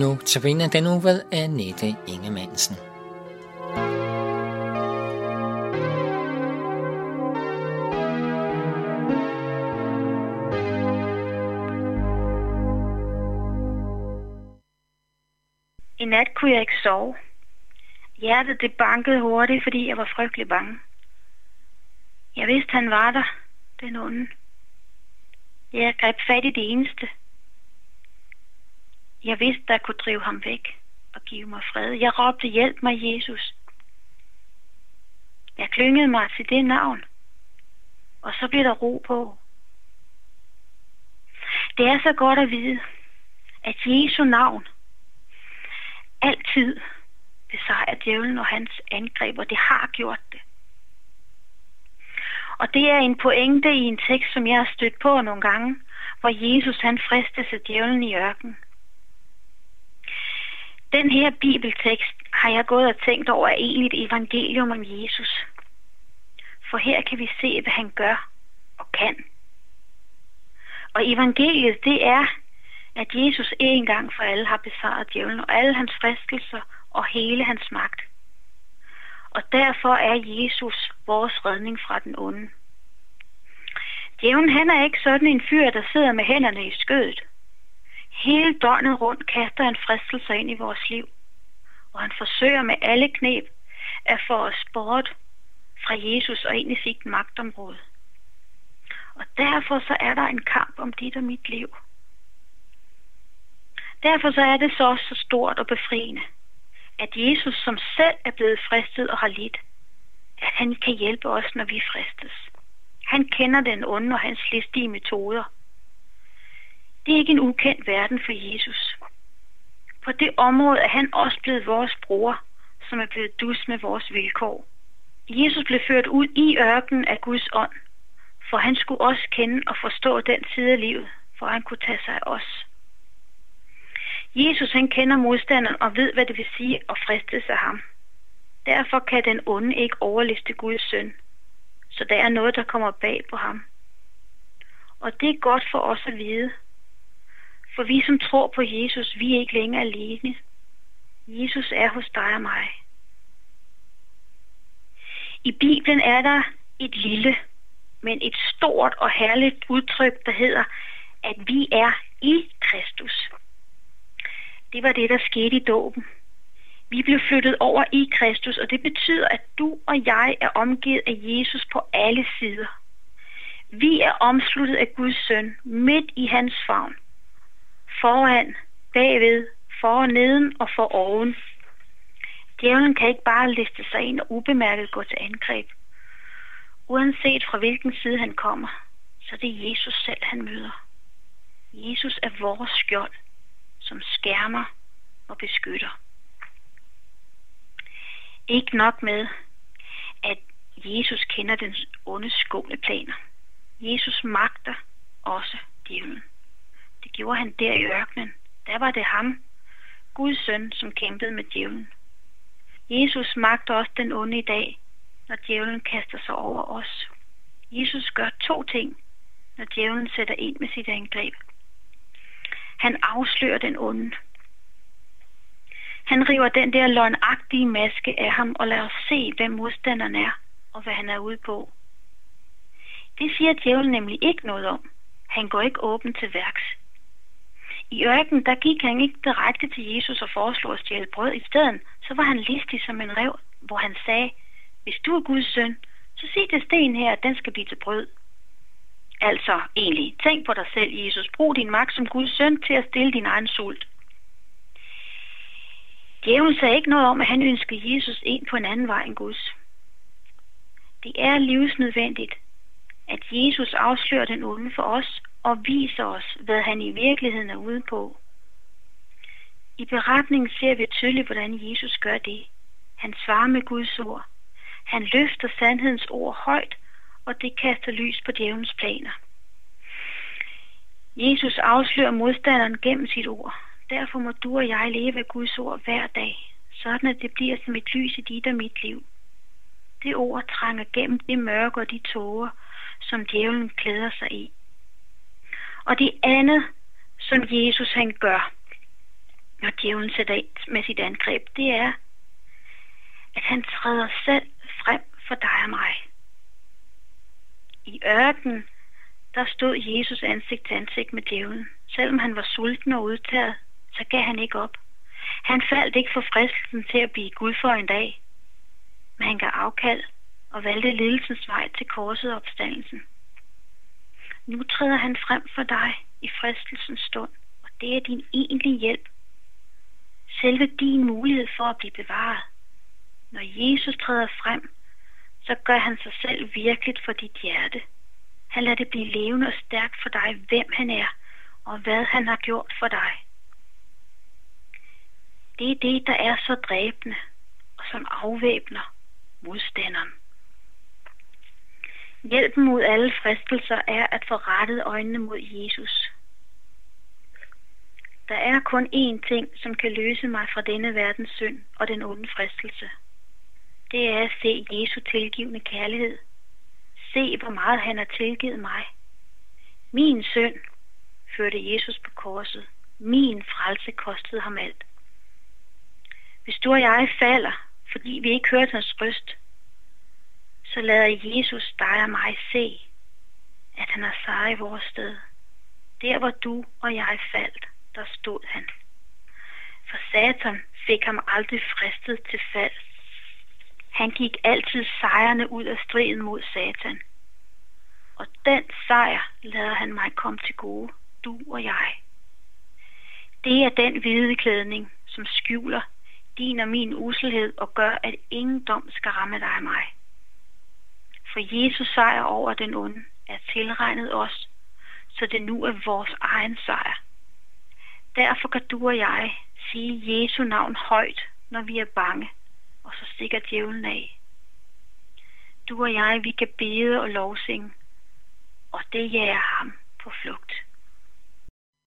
Nu tabiner den uge ved Annette Ingemannsen. I nat kunne jeg ikke sove. Hjertet det bankede hurtigt, fordi jeg var frygtelig bange. Jeg vidste, han var der, den onde. Jeg greb fat i det eneste. Jeg vidste, der kunne drive ham væk og give mig fred. Jeg råbte, hjælp mig, Jesus. Jeg klyngede mig til det navn, og så blev der ro på. Det er så godt at vide, at Jesu navn altid besejrer djævlen og hans angreb, og det har gjort det. Og det er en pointe i en tekst, som jeg har stødt på nogle gange, hvor Jesus han fristede sig djævlen i ørkenen. Den her bibeltekst har jeg gået og tænkt over er egentlig et evangelium om Jesus. For her kan vi se, hvad han gør og kan. Og evangeliet, det er, at Jesus en gang for alle har besejret djævlen og alle hans fristelser og hele hans magt. Og derfor er Jesus vores redning fra den onde. Djævlen han er ikke sådan en fyr, der sidder med hænderne i skødet. Hele døgnet rundt kaster han fristelser ind i vores liv, og han forsøger med alle knep at få os bort fra Jesus og ind i sit magtområde. Og derfor så er der en kamp om dit og mit liv. Derfor så er det så så stort og befriende, at Jesus som selv er blevet fristet og har lidt, at han kan hjælpe os, når vi fristes. Han kender den onde og hans listige metoder. Det er ikke en ukendt verden for Jesus. På det område er han også blevet vores bror, som er blevet dus med vores vilkår. Jesus blev ført ud i ørkenen af Guds ånd, for han skulle også kende og forstå den side af livet, for han kunne tage sig af os. Jesus han kender modstanderen og ved, hvad det vil sige at friste sig ham. Derfor kan den onde ikke overliste Guds søn. Så der er noget, der kommer bag på ham. Og det er godt for os at vide. For vi, som tror på Jesus, vi er ikke længere alene. Jesus er hos dig og mig. I Bibelen er der et lille, men et stort og herligt udtryk, der hedder, at vi er i Kristus. Det var det, der skete i dåben. Vi blev flyttet over i Kristus, og det betyder, at du og jeg er omgivet af Jesus på alle sider. Vi er omsluttet af Guds søn, midt i hans favn. Foran, bagved, for neden og for oven. Djævlen kan ikke bare liste sig ind og ubemærket gå til angreb. Uanset fra hvilken side han kommer, så det er Jesus selv, han møder. Jesus er vores skjold som skærmer og beskytter. Ikke nok med, at Jesus kender den onde skumle planer. Jesus magter også djævlen. Det gjorde han der i ørkenen. Der var det ham, Guds søn, som kæmpede med djævlen. Jesus magter også den onde i dag, når djævlen kaster sig over os. Jesus gør to ting, når djævlen sætter ind med sit angreb. Han afslører den onde. Han river den der løgnagtige maske af ham og lader os se, hvem modstanderen er og hvad han er ude på. Det siger djævlen nemlig ikke noget om. Han går ikke åben til værks. I ørkenen, der gik han ikke direkte til Jesus og foreslog at stjæle brød. I stedet, så var han listig som en rev, hvor han sagde, hvis du er Guds søn, så sig til sten her, at den skal blive til brød. Altså egentlig, tænk på dig selv, Jesus. Brug din magt som Guds søn til at stille din egen sult. Djævlen sagde ikke noget om, at han ønskede Jesus ind på en anden vej end Guds. Det er livsnødvendigt, at Jesus afslører den onde for os og viser os, hvad han i virkeligheden er ude på. I beretningen ser vi tydeligt, hvordan Jesus gør det. Han svarer med Guds ord. Han løfter sandhedens ord højt og det kaster lys på djævelens planer. Jesus afslører modstanderen gennem sit ord. Derfor må du og jeg leve af Guds ord hver dag, sådan at det bliver som et lys i dit og mit liv. Det ord trænger gennem det mørke og de tåger, som djævlen klæder sig i. Og det andet, som Jesus han gør, når djævlen sætter ind med sit angreb, det er, at han træder selv frem for dig og mig. I ørken, der stod Jesus ansigt til ansigt med djævlen. Selvom han var sulten og udtaget, så gav han ikke op. Han faldt ikke for fristelsen til at blive Gud for en dag, men han gav afkald og valgte lidelsens vej til korset og opstandelsen. Nu træder han frem for dig i fristelsens stund, og det er din egentlige hjælp. Selve din mulighed for at blive bevaret. Når Jesus træder frem, så gør han sig selv virkeligt for dit hjerte. Han lader det blive levende og stærkt for dig, hvem han er, og hvad han har gjort for dig. Det er det, der er så dræbende, og som afvæbner modstanderen. Hjælpen mod alle fristelser er at få rettet øjnene mod Jesus. Der er kun én ting, som kan løse mig fra denne verdens synd og den onde fristelse. Det er at se Jesu tilgivende kærlighed. Se, hvor meget han har tilgivet mig. Min synd førte Jesus på korset. Min frelse kostede ham alt. Hvis du og jeg falder, fordi vi ikke hørte hans røst, så lader Jesus dig og mig se, at han har sejret i vores sted. Der hvor du og jeg faldt, der stod han. For Satan fik ham aldrig fristet til fald. Han gik altid sejrende ud af striden mod Satan. Og den sejr lader han mig komme til gode, du og jeg. Det er den hvide klædning, som skjuler din og min uselhed og gør, at ingen dom skal ramme dig og mig. For Jesus sejr over den onde er tilregnet os, så det nu er vores egen sejr. Derfor kan du og jeg sige Jesu navn højt, når vi er bange, og så stikker djævlen af. Du og jeg, vi kan bede og lovsing, og det jager ham på flugt.